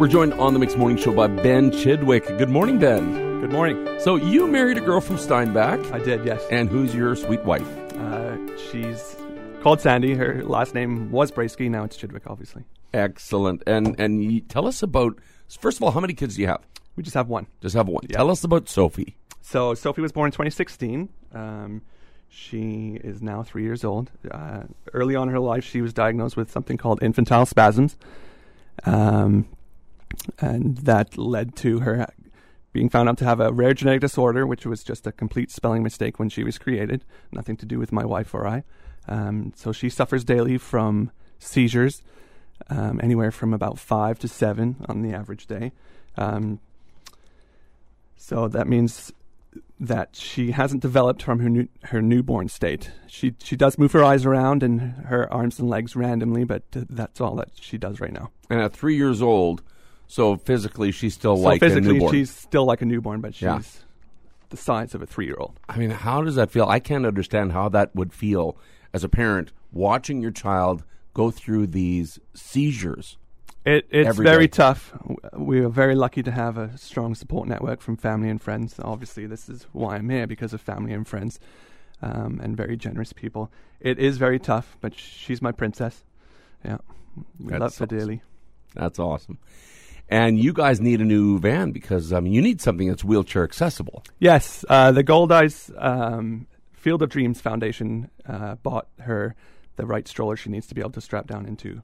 We're joined on the Mixed Morning Show by Ben Chidwick. Good morning, Ben. Good morning. So you married a girl from Steinbach, I did, yes. and who's your sweet wife? Uh, she's called Sandy. Her last name was Braysky. Now it's Chidwick, obviously. Excellent. And and tell us about first of all, how many kids do you have? We just have one. Just have one. Tell us about Sophie. So Sophie was born in 2016. Um, she is now three years old. Uh, early on in her life, she was diagnosed with something called infantile spasms, um, and that led to her being found out to have a rare genetic disorder, which was just a complete spelling mistake when she was created. Nothing to do with my wife or I. Um, so she suffers daily from seizures, um, anywhere from about five to seven on the average day. Um, so that means that she hasn't developed from her new, her newborn state. She she does move her eyes around and her arms and legs randomly, but uh, that's all that she does right now. And at three years old, so physically she's still so like a physically, newborn. she's still like a newborn, but she's Yeah. the size of a three year old. I mean, how does that feel? I can't understand how that would feel as a parent watching your child go through these seizures. It, it's very day. tough. We are very lucky to have a strong support network from family and friends. Obviously, this is why I'm here because of family and friends, um, and very generous people. It is very tough, but she's my princess. Yeah, we That's love her awesome. dearly. That's awesome. And you guys need a new van because I mean, you need something that's wheelchair accessible. Yes, uh, the Goldeyes um, Field of Dreams Foundation uh, bought her the right stroller she needs to be able to strap down into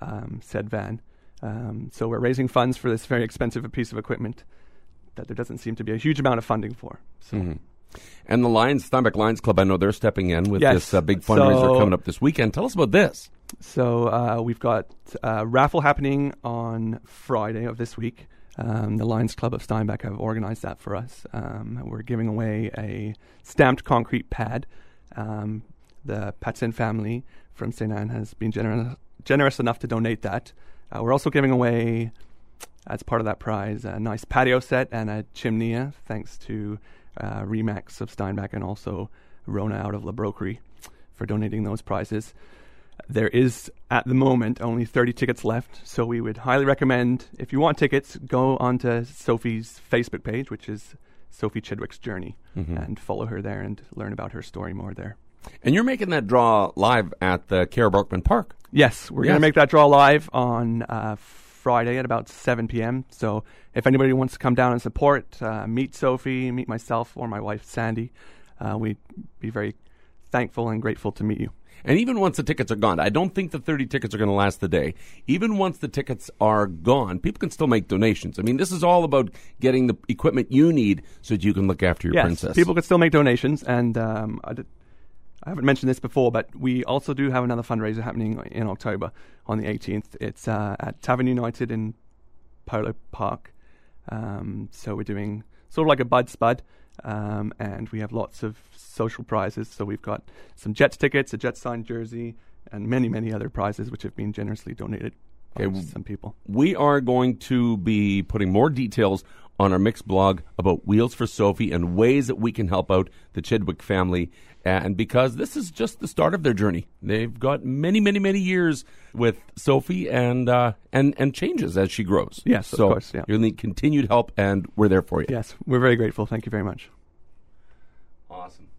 um, said van. Um, so we're raising funds for this very expensive piece of equipment that there doesn't seem to be a huge amount of funding for. So And the Lions, Steinbach Lions Club, I know they're stepping in with Yes. this uh, big fundraiser So- coming up this weekend. Tell us about this. So uh, we've got a raffle happening on Friday of this week. Um, the Lions Club of Steinbach have organized that for us. Um, we're giving away a stamped concrete pad. Um, the Patsin family from St. Anne has been gener- generous enough to donate that. Uh, we're also giving away, as part of that prize, a nice patio set and a chimney, thanks to uh, Remax of Steinbach and also Rona out of La Broquerie for donating those prizes. There is at the moment only 30 tickets left, so we would highly recommend if you want tickets, go onto Sophie's Facebook page, which is Sophie Chidwick's Journey, and follow her there and learn about her story more there. And you're making that draw live at the K.R. Barkman Park. Yes, we're Yes. going to make that draw live on uh, Friday at about 7 p.m. So if anybody wants to come down and support, uh, meet Sophie, meet myself or my wife Sandy, uh, we'd be very thankful and grateful to meet you. And even once the tickets are gone, I don't think the 30 tickets are going to last the day. Even once the tickets are gone, people can still make donations. I mean, this is all about getting the equipment you need so that you can look after your yes, princess. people can still make donations, and um, I, did, I haven't mentioned this before, but we also do have another fundraiser happening in October on the 18th. It's uh, at Tavern United in Polo Park. Um, so we're doing sort of like a Bud Spud, um, and we have lots of social prizes. So we've got some Jets tickets, a Jets signed jersey, and many, many other prizes which have been generously donated by Okay, some people. we are going to be putting more details on our mixed blog about Wheels for Sophie and ways that we can help out the Chidwick family. And because this is just the start of their journey, they've got many, many, many years with Sophie and uh, and and changes as she grows. Yes, of course, yeah. you'll need continued help, and we're there for you. Yes, we're very grateful. Thank you very much. Awesome.